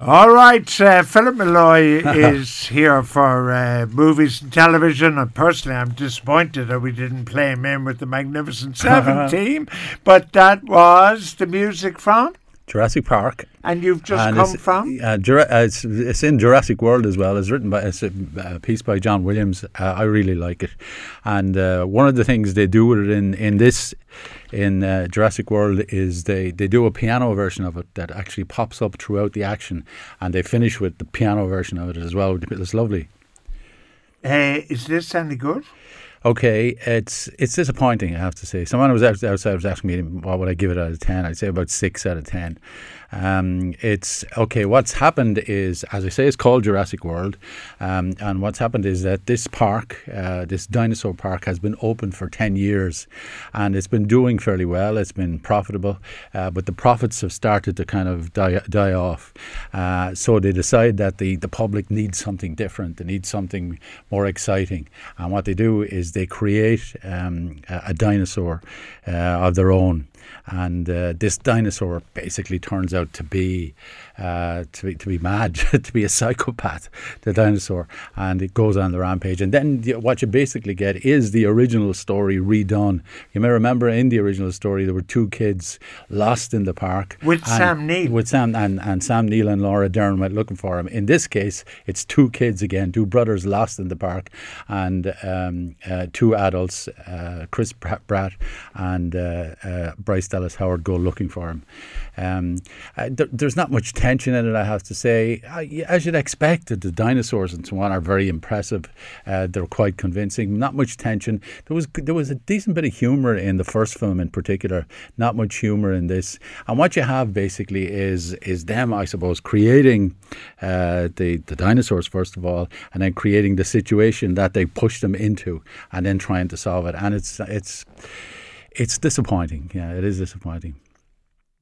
All right, uh, Philip Molloy is here for uh, movies and television, and personally, I'm disappointed that we didn't play him in with the Magnificent Seven team, but that was the music from. Jurassic Park. And you've just and come from? Uh, Jura- uh, it's, it's, in Jurassic World as well. It's written by it's a, a piece by John Williams. Uh, I really like it, and uh, one of the things they do with it in in this in uh, Jurassic World is they they do a piano version of it that actually pops up throughout the action, and they finish with the piano version of it as well. It's lovely. Uh, is this any good? Okay, it's it's disappointing. I have to say. Someone was outside was asking me what would I give it out of ten. I'd say about six out of ten. Um, it's okay. What's happened is, as I say, it's called Jurassic World, um, and what's happened is that this park, uh, this dinosaur park, has been open for ten years, and it's been doing fairly well. It's been profitable, uh, but the profits have started to kind of die die off. Uh, so they decide that the the public needs something different. They need something more exciting, and what they do is is they create um, a, dinosaur uh, of their own. And uh, this dinosaur basically turns out to be uh, to be to be mad, to be a psychopath, the dinosaur, and it goes on the rampage. And then what you basically get is the original story redone. You may remember in the original story there were two kids lost in the park with Sam Neill, with Sam and, and Sam Neill and Laura Dern went looking for him. In this case, it's two kids again, two brothers lost in the park, and um, uh, two adults, uh, Chris Pratt and uh, Bryce Dallas Howard, go looking for him. Um, uh, th- there's not much tension in it, I have to say. as you'd expect, the dinosaurs and so on are very impressive. Uh, they're quite convincing. Not much tension. There was there was a decent bit of humour in the first film, in particular. Not much humour in this. And what you have basically is is them, I suppose, creating uh, the the dinosaurs first of all, and then creating the situation that they push them into, and then trying to solve it. And it's it's it's disappointing. Yeah, it is disappointing.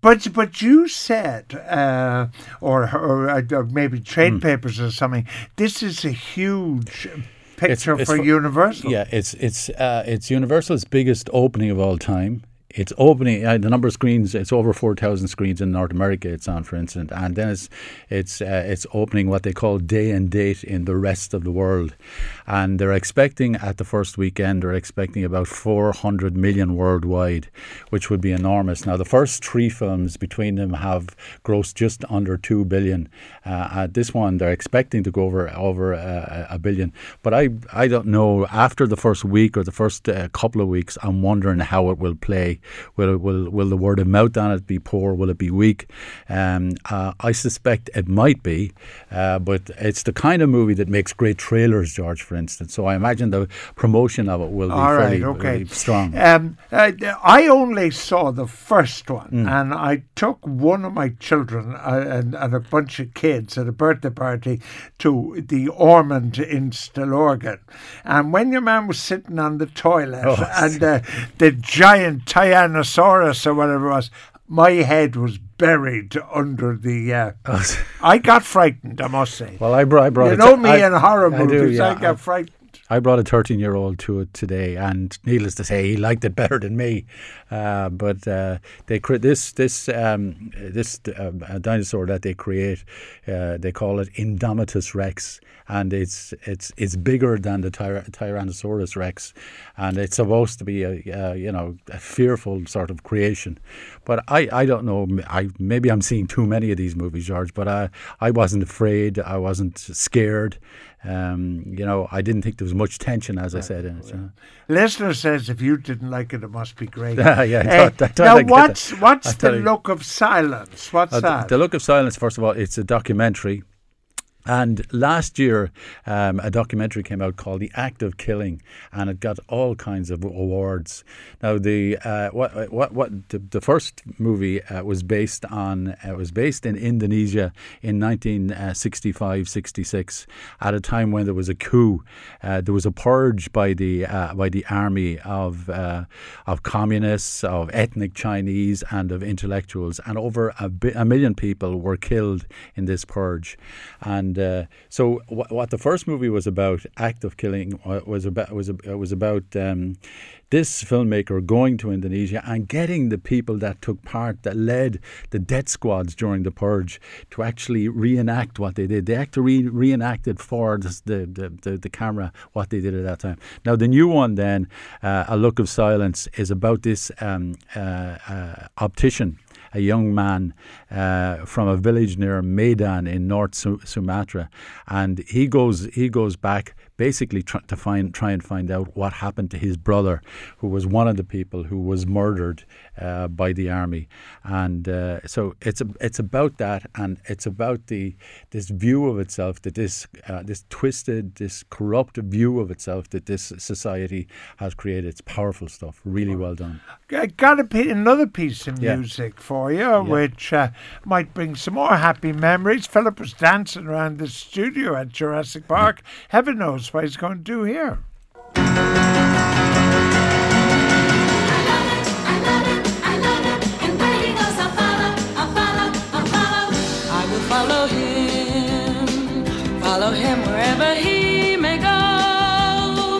But but you said, uh, or, or, uh, or maybe trade mm. papers or something. This is a huge picture it's, it's for, for, Universal. Yeah, it's it's uh, it's Universal's biggest opening of all time it's opening uh, the number of screens. It's over four thousand screens in North America. It's on, for instance, and then it's it's uh, it's opening what they call day and date in the rest of the world, and they're expecting at the first weekend they're expecting about four hundred million worldwide, which would be enormous. Now the first three films between them have grossed just under two billion. Uh, at this one they're expecting to go over over uh, a billion, but I I don't know after the first week or the first uh, couple of weeks. I'm wondering how it will play Will will will the word of mouth on it be poor? Will it be weak? Um, uh, I suspect it might be, uh, but it's the kind of movie that makes great trailers, George, for instance. So I imagine the promotion of it will be All fairly, right, okay. strong. Um, uh, I only saw the first one, mm. and I took one of my children uh, and, and, a bunch of kids at a birthday party to the Ormond in Stillorgan. And when your man was sitting on the toilet oh, and uh, the giant tire Tyrannosaurus or whatever it was, my head was buried under the. Uh, I got frightened, I must say. Well, I brought. I brought you know me I, in horror movies. I, do, yeah. I got frightened. I brought a 13 year old to it today, and needless to say, he liked it better than me. Uh, but uh, they cre- this this um, this uh, dinosaur that they create, uh, they call it Indominus Rex, and it's it's it's bigger than the Tyrannosaurus Rex, and it's supposed to be a, you know a fearful sort of creation. But I, I don't know. I maybe I'm seeing too many of these movies, George. But I I wasn't afraid. I wasn't scared. Um, you know, I didn't think there was much tension, as I said in it. Listener says if you didn't like it, it must be great. yeah, I thought, uh, I thought now, what's what's the look of silence? What's uh, that? The, the look of silence. First of all, it's a documentary and last year, um, a documentary came out called "The Act of Killing," and it got all kinds of awards. Now, the uh, what what what the, the first movie uh, was based on uh, was based in Indonesia in 1965-66, at a time when there was a coup. Uh, there was a purge by the uh, by the army of uh, of communists, of ethnic Chinese, and of intellectuals, and over a, bi- a million people were killed in this purge, and And uh, so, wh- what the first movie was about, act of killing, was about was was about um, this filmmaker going to Indonesia and getting the people that took part, that led the death squads during the purge, to actually reenact what they did. They actually re- reenacted for the, the, the, the, camera what they did at that time. Now, the new one, then, uh, A Look of Silence, is about this um, uh, uh, optician a young man uh, from a village near Medan in North Sumatra, and he goes he goes back basically try, to find try and find out what happened to his brother, who was one of the people who was murdered uh, by the army, and uh, so it's a, it's about that, and it's about the this view of itself that this uh, this twisted, this corrupt view of itself that this society has created. It's powerful stuff, really well done. I got a p- another piece of music yeah. for you, yeah. which uh, might bring some more happy memories. Philip was dancing around the studio at Jurassic Park. Heaven knows what he's going to do here. follow him, follow him wherever he may go.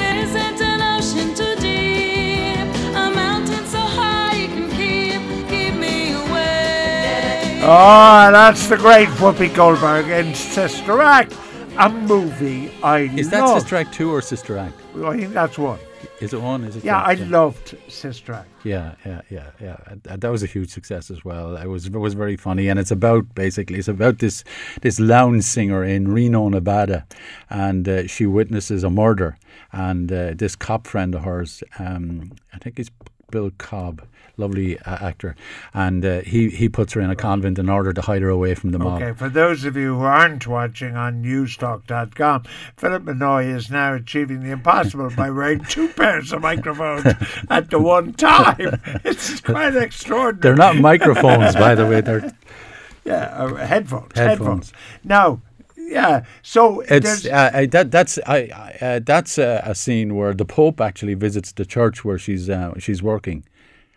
Isn't an ocean too deep, a mountain so high you can keep, keep me away. Oh, that's the great Whoopi Goldberg in Sister Act a movie I Is that Sister Act 2 or Sister Act? Well, I think that's one. Is it one? Is it yeah, I loved Sister Act. Yeah, yeah, yeah, yeah. That was a huge success as well. It was it was very funny, and it's about basically it's about this this lounge singer in Reno, Nevada, and uh, she witnesses a murder, and uh, this cop friend of hers, um, I think he's Bill Cobb, lovely uh, actor, and uh, he he puts her in a convent in order to hide her away from the mob. Okay, for those of you who aren't watching on newstalk.com, Philip Molloy is now achieving the impossible by wearing two pairs of microphones at the one time. It's quite extraordinary. They're not microphones, by the way. They're yeah, uh, headphones, headphones. Headphones. Now, yeah. So it's uh, that that's I, uh, that's a, a, scene where the Pope actually visits the church where she's uh, she's working,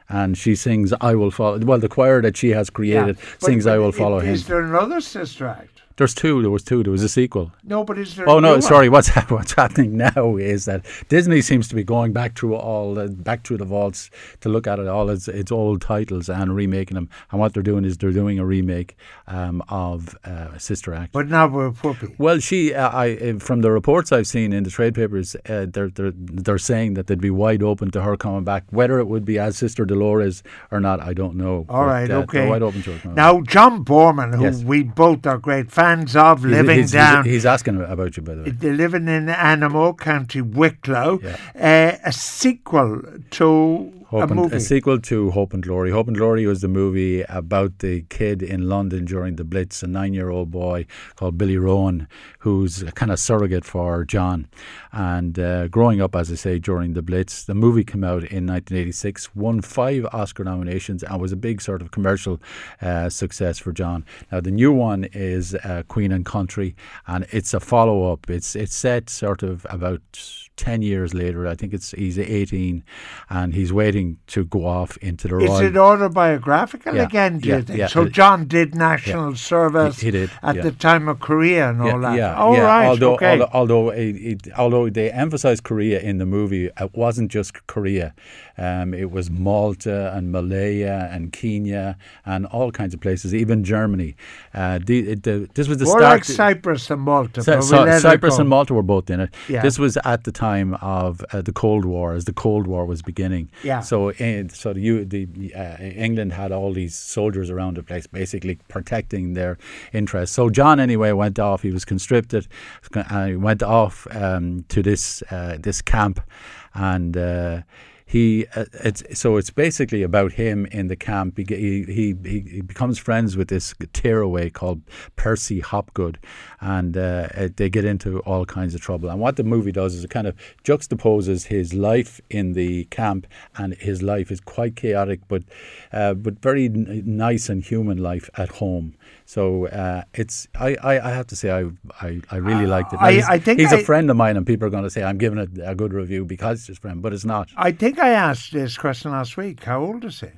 and she sings "I will follow." Well, the choir that she has created yeah, sings but "I will follow him." Is there another sister act? There's two. There was two. There was a sequel. No, but is there? Oh no, sorry. What's what's happening now is that Disney seems to be going back through all the, back through the vaults to look at it all its its old titles and remaking them. And what they're doing is they're doing a remake um, of uh, Sister Act. But now with Whoopi. Well, she, uh, I uh, from the reports I've seen in the trade papers, uh, they're they're they're saying that they'd be wide open to her coming back. Whether it would be as Sister Deloris or not, I don't know. All but, right, uh, okay. wide open to her. Now, John Boorman, who yes. we both are great fans of, living he's, down. He's, he's, asking about you, by the way. They're living in Annamoe, County Wicklow. Yeah. Uh, a sequel to Hope a and, movie. A sequel to Hope and Glory. Hope and Glory was the movie about the kid in London during the Blitz, a nine-year-old boy called Billy Rohan, who's a kind of surrogate for John. And uh, growing up, as I say, during the Blitz, the movie came out in 1986, won five Oscar nominations, and was a big sort of commercial uh, success for John. Now the new one is uh, Queen and Country, and it's a follow-up. It's it's set sort of about 10 years later. I think it's he's 18 and he's waiting to go off into the Is it autobiographical yeah, again, do yeah, you think? Yeah, so John did national service he, he did, at the time of Korea and all that. Yeah, oh, right, although, okay. although, although, it, although they emphasized Korea in the movie, it wasn't just Korea. Um, it was Malta and Malaya and Kenya and all kinds of places, even Germany. Uh, the, the, this was the More start. like Cyprus and Malta. So, so Cyprus and Malta were both in it. This was at the time time of uh, the Cold War, as the Cold War was beginning. Yeah. So, so the, the uh, England had all these soldiers around the place, basically protecting their interests. So John, anyway, went off. He was conscripted. Uh, he went off um, to this uh, this camp, and uh, he uh, it's so it's basically about him in the camp. He he he, he becomes friends with this tearaway called Percy Hapgood, and uh, they get into all kinds of trouble. And what the movie does is it kind of juxtaposes his life in the camp and his life is quite chaotic, but uh, but very n- nice and human life at home. So uh, it's I, I, I, have to say I I, I really liked it. Now, I, I think he's I, a friend of mine, and people are going to say I'm giving it a good review because it's his friend, but it's not. I think I asked this question last week. How old is he?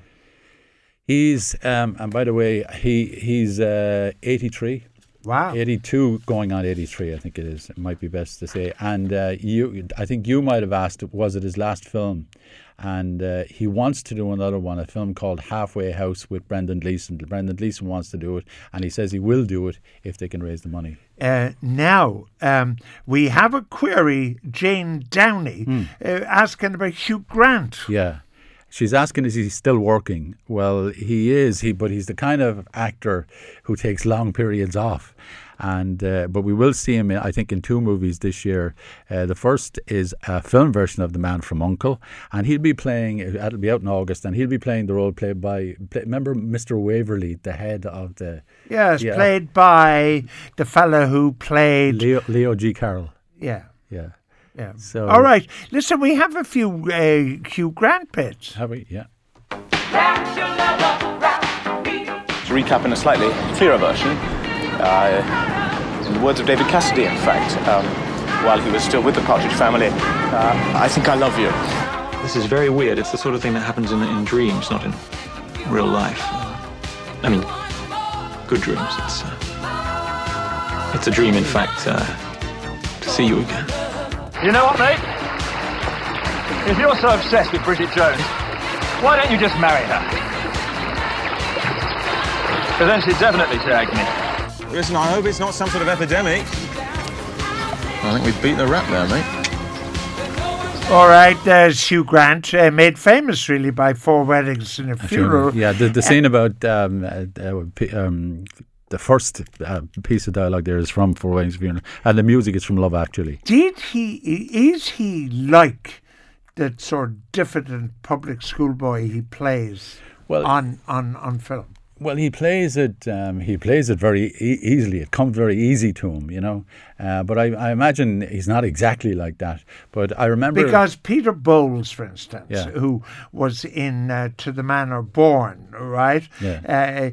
He's um, and by the way, he he's uh, 83. Wow. 82 going on 83 i think it is it might be best to say and uh, you i think you might have asked was it his last film and uh, he wants to do another one a film called halfway house with brendan gleeson brendan gleeson wants to do it and he says he will do it if they can raise the money Uh, now, um, we have a query, Jane Downey, uh, asking about Hugh Grant. Yeah. She's asking, is he still working? Well, he is, he, but he's the kind of actor who takes long periods off. And uh, but we will see him, I think, in two movies this year. Uh, the first is a film version of The Man from Uncle, and he'll be playing. It'll be out in August, and he'll be playing the role played by. Play, remember Mr. Waverley, the head of the Yes, Yeah. played by the fellow who played. Leo, Leo G. Carroll. yeah, Yeah. Yeah. So- All right. Listen, we have a few uh, Hugh Grant bits. Have we? Yeah. To recap in a slightly clearer version, uh, in the words of David Cassidy, in fact, um, while he was still with the Partridge family, uh, I think I love you. This is very weird. It's the sort of thing that happens in, in dreams, not in real life. I mean, good dreams. It's uh, it's a dream, in fact, uh, to see you again. You know what, mate? If you're so obsessed with Bridget Jones, why don't you just marry her? Because then she'd definitely tag me. Listen, I hope it's not some sort of epidemic. I think we've beaten the rap there, mate. All right, there's Hugh Grant, uh, made famous really by Four Weddings and a Funeral. Yeah, the, the scene about um, uh, uh, um, the first uh, piece of dialogue there is from Four Weddings and a Funeral, and the music is from Love Actually. Did he, is he like the sort of diffident public schoolboy he plays Well- on, on, on film? Well, he plays it. Um, he plays it very e- easily. It comes very easy to him, you know. Uh, but I, I imagine he's not exactly like that. But I remember Because Peter Bowles, for instance, Yeah. who was in uh, To the Manor Born, right, Yeah.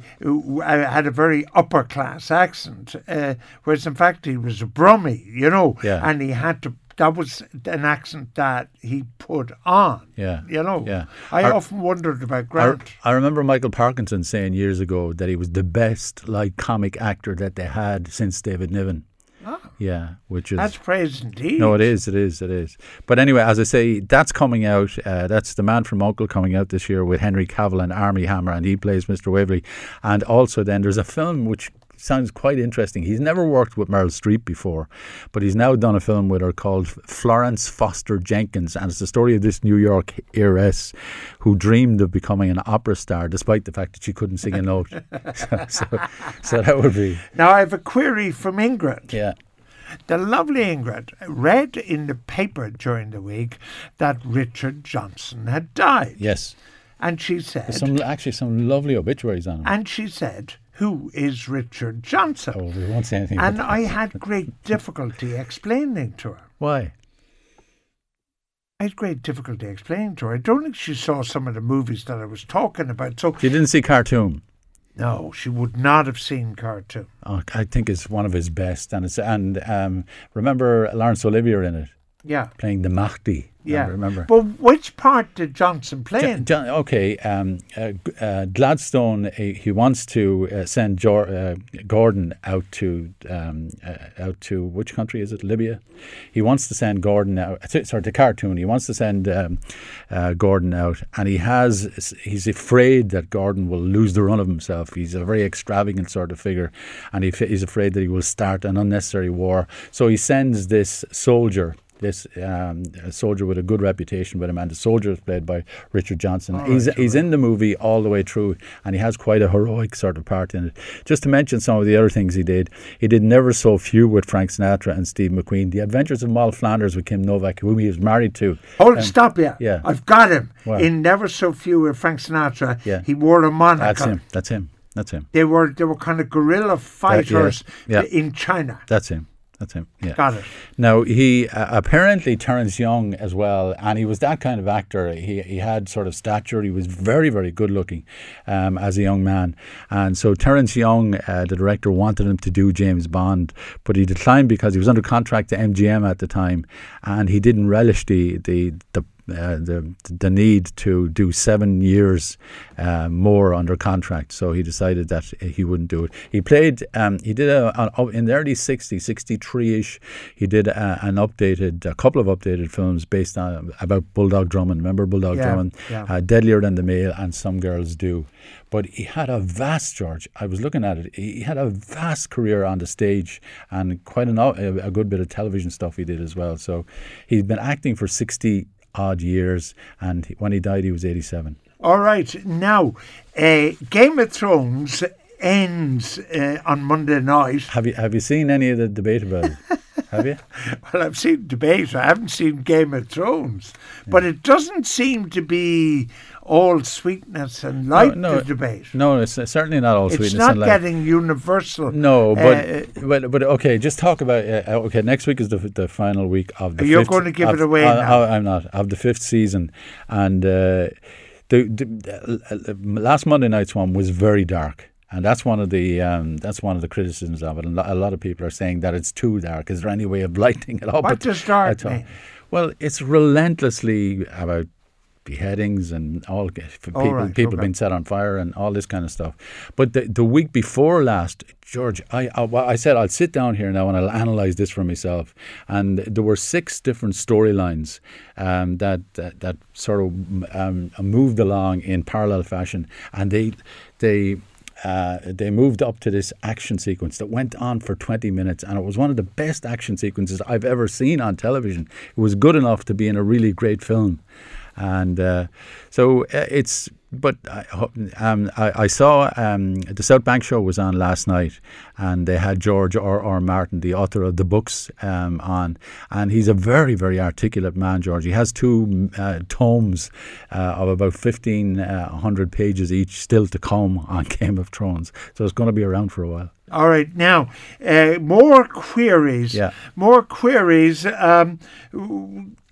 uh, who uh, had a very upper class accent, uh, whereas in fact he was a Brummie, you know, Yeah. and he had to. That was an accent that he put on. Yeah, You know, yeah. I Our- often wondered about I, Grant. I remember Michael Parkinson saying years ago that he was the best like comic actor that they had since David Niven. Oh, Yeah, which is. That's praise indeed. No, it is, it is, it is. But anyway, as I say, that's coming out. Uh, that's the Man from Uncle coming out this year with Henry Cavill and Armie Hammer, and he plays Mr. Waverley. And also, then there's a film which sounds quite interesting. He's never worked with Meryl Streep before, but he's now done a film with her called Florence Foster Jenkins, and it's the story of this New York heiress who dreamed of becoming an opera star, despite the fact that she couldn't sing a note. so, so, so that would be, Now I have a query from Ingrid. yeah. The lovely Ingrid read in the paper during the week that Richard Johnson had died. Yes. And she said, Some actually some lovely obituaries on him. and she said, who is Richard Johnson? Oh, we won't say anything. and I had great difficulty explaining to her. Why? I had great difficulty explaining to her. I don't think she saw some of the movies that I was talking about. So, You didn't see Khartoum. no, she would not have seen Khartoum. Oh, I think it's one of his best, and it's and um, remember Laurence Olivier in it Yeah. playing the Mahdi. Yeah. I remember. But which part did Johnson play in? John, okay, um, uh, uh, Gladstone. Uh, he wants to uh, send Jor- uh, Gordon out to um, uh, out to which country is it? Libya. He wants to send Gordon out. Sorry, to Khartoum. He wants to send um, uh, Gordon out, and he has. He's afraid that Gordon will lose the run of himself. He's a very extravagant sort of figure, and he, he's afraid that he will start an unnecessary war. So he sends this soldier this um, a soldier with a good reputation with him, and the soldier is played by Richard Johnson. he's he's in the movie all the way through, and he has quite a heroic sort of part in it. Just to mention some of the other things he did, he did Never So Few with Frank Sinatra and Steve McQueen, The Adventures of Moll Flanders with Kim Novak, whom he was married to. Hold, Um, stop yeah. yeah. I've got him. In Never So Few with Frank Sinatra, Yeah. he wore a monocle. That's him. That's him. That's him. They were they were kind of guerrilla fighters yeah. in China. That's him. That's him. Yeah. Got it. Now he uh, apparently Terence Young as well, and he was that kind of actor. He he had sort of stature. He was very very good looking um, as a young man, and so Terence Young, uh, the director, wanted him to do James Bond, but he declined because he was under contract to MGM at the time, and he didn't relish the the the uh, the the need to do seven years uh, more under contract. So he decided that he wouldn't do it. He played. Um, he did a, a, in the early 60s, 63 ish. He did a, an updated, a couple of updated films based on about Bulldog Drummond. Remember Bulldog Yeah, Drummond? yeah. Uh, Deadlier Than the Male and Some Girls Do. But he had a vast, George. I was looking at it. He had a vast career on the stage and quite an, a, a good bit of television stuff he did as well. So he'd been acting for 60 odd years, and when he died, he was 87. All right, now, uh, Game of Thrones ends uh, on Monday night. Have you have you seen any of the debate about it? have you? Well, I've seen debate. I haven't seen Game of Thrones, but it doesn't seem to be all sweetness and light. no, the debate. No, it's certainly not all it's sweetness not and light. It's not getting universal. No, but, uh, but but okay. Just talk about uh, uh, okay. Next week is the the final week of the. You're fifth, going to give of- it away uh, now. uh, I'm not of the fifth season, and uh, the, the uh, uh, last Monday night's one was very dark. And that's one of the um, that's one of the criticisms of it. And a lot of people are saying that it's too dark. Is there any way of lightening it up? What at- does dark mean? Well, it's relentlessly about beheadings and all people right, people okay. being set on fire and all this kind of stuff. But the the week before last, George, I I, I said I'll sit down here now and I'll analyze this for myself. And there were six different storylines um, that, that that sort of um, moved along in parallel fashion, and they they. Uh, they moved up to this action sequence that went on for 20 minutes, and it was one of the best action sequences I've ever seen on television. It was good enough to be in a really great film, and uh, so uh, it's. But I, um, I, I saw um, the South Bank show was on last night, and they had George R. R. Martin, the author of the books, um, on, and he's a very, very articulate man. George, he has two uh, tomes uh, of about fifteen uh, hundred pages each still to come on Game of Thrones, so it's going to be around for a while. All right, now uh, more queries. Yeah. More queries. Um,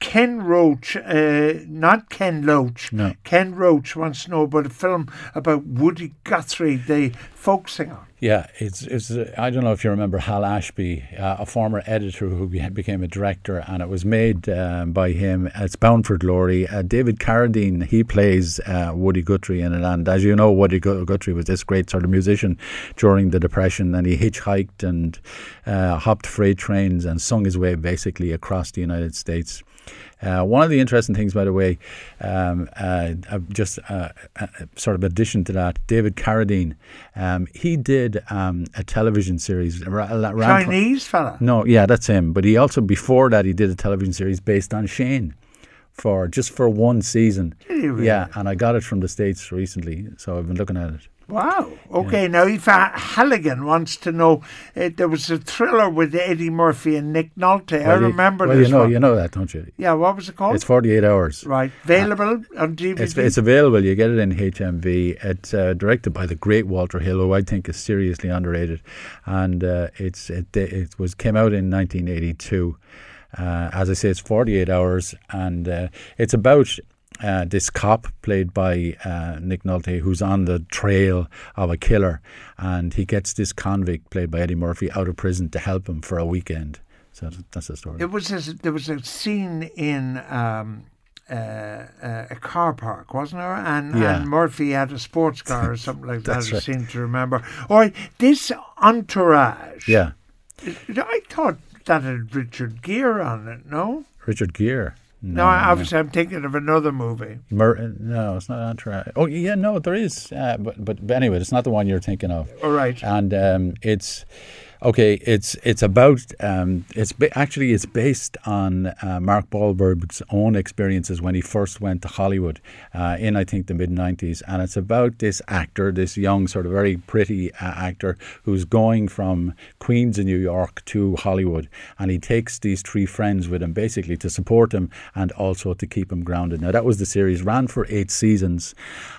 Ken Roach, uh, not Ken Loach. No. Ken Roach wants to know about a film about Woody Guthrie, the folk singer. Yeah, it's it's. I don't know if you remember Hal Ashby, uh, a former editor who became a director, and it was made um, by him. It's Bound for Glory. Uh, David Carradine, he plays uh, Woody Guthrie in it, and as you know, Woody Gu- Guthrie was this great sort of musician during the Depression, and he hitchhiked and uh, hopped freight trains and sung his way basically across the United States. Uh, one of the interesting things, by the way, um, uh, uh, just uh, uh, sort of addition to that, David Carradine, um, he did um, a television series. ra- Chinese fella. no, yeah, that's him. But he also before that he did a television series based on Shane for just for one season. Really? Yeah, and I got it from the states recently, so I've been looking at it. Wow. Okay, now if uh, Halligan wants to know, uh, there was a thriller with Eddie Murphy and Nick Nolte. I Well, you- remember well, this you know, one. you know that, don't you? Yeah, what was it called? It's forty eight hours. right, available on DVD. It's, it's available. You get it in HMV. It's uh, directed by the great Walter Hill, who I think is seriously underrated, and uh, it's it, it was came out in 1982. Uh, as I say, it's 48 hours, and uh, it's about. Uh, this cop, played by uh, Nick Nolte, who's on the trail of a killer, and he gets this convict, played by Eddie Murphy, out of prison to help him for a weekend. So that's the story. It was a, there was a scene in um, uh, uh, a car park, wasn't there? And, Yeah. and Murphy had a sports car or something like that. That's I seem to remember. Or this entourage. yeah, I thought that had Richard Gere on it. No, Richard Gere. No. obviously, I'm thinking of another movie. Mur- no, it's not Entourage. Oh, yeah, no, there is. Uh, but, but but anyway, it's not the one you're thinking of. All right. And um, it's okay. It's it's about um, it's ba- actually it's based on uh, Mark Wahlberg's own experiences when he first went to Hollywood uh, in I think the mid '90s, and it's about this actor, this young sort of very pretty uh, actor who's going from Queens in New York to Hollywood, and he takes these three friends with him basically to support him and also to keep him grounded. Now that was the series ran for eight seasons,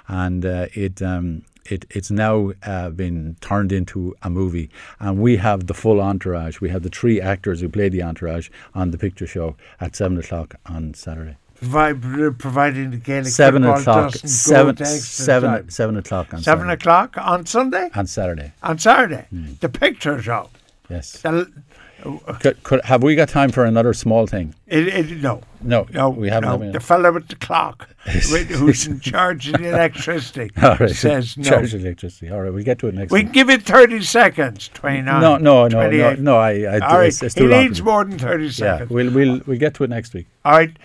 and uh, it. Um, it, it's now uh, been turned into a movie, and we have the full entourage. We have the three actors who play the entourage on the picture show at seven o'clock on Saturday. Provi- providing the Gaelic Seven football o'clock. Seven, go to extra seven, seven o'clock on Seven Saturday. o'clock on Sunday. on Saturday. On Saturday, Hmm. the picture show. Yes. The, Could, could, have we got time for another small thing? It, it, no. No, No, we haven't. No. The fellow with the clock, who's in charge of the electricity, right. says no. Charge electricity. All right, we'll get to it next We give it 30 seconds, 29. No, no, no, no, no. I, I, All right, it's, it's he needs more than 30 seconds. Yeah, seconds. we'll, we'll, we'll get to it next week. All right.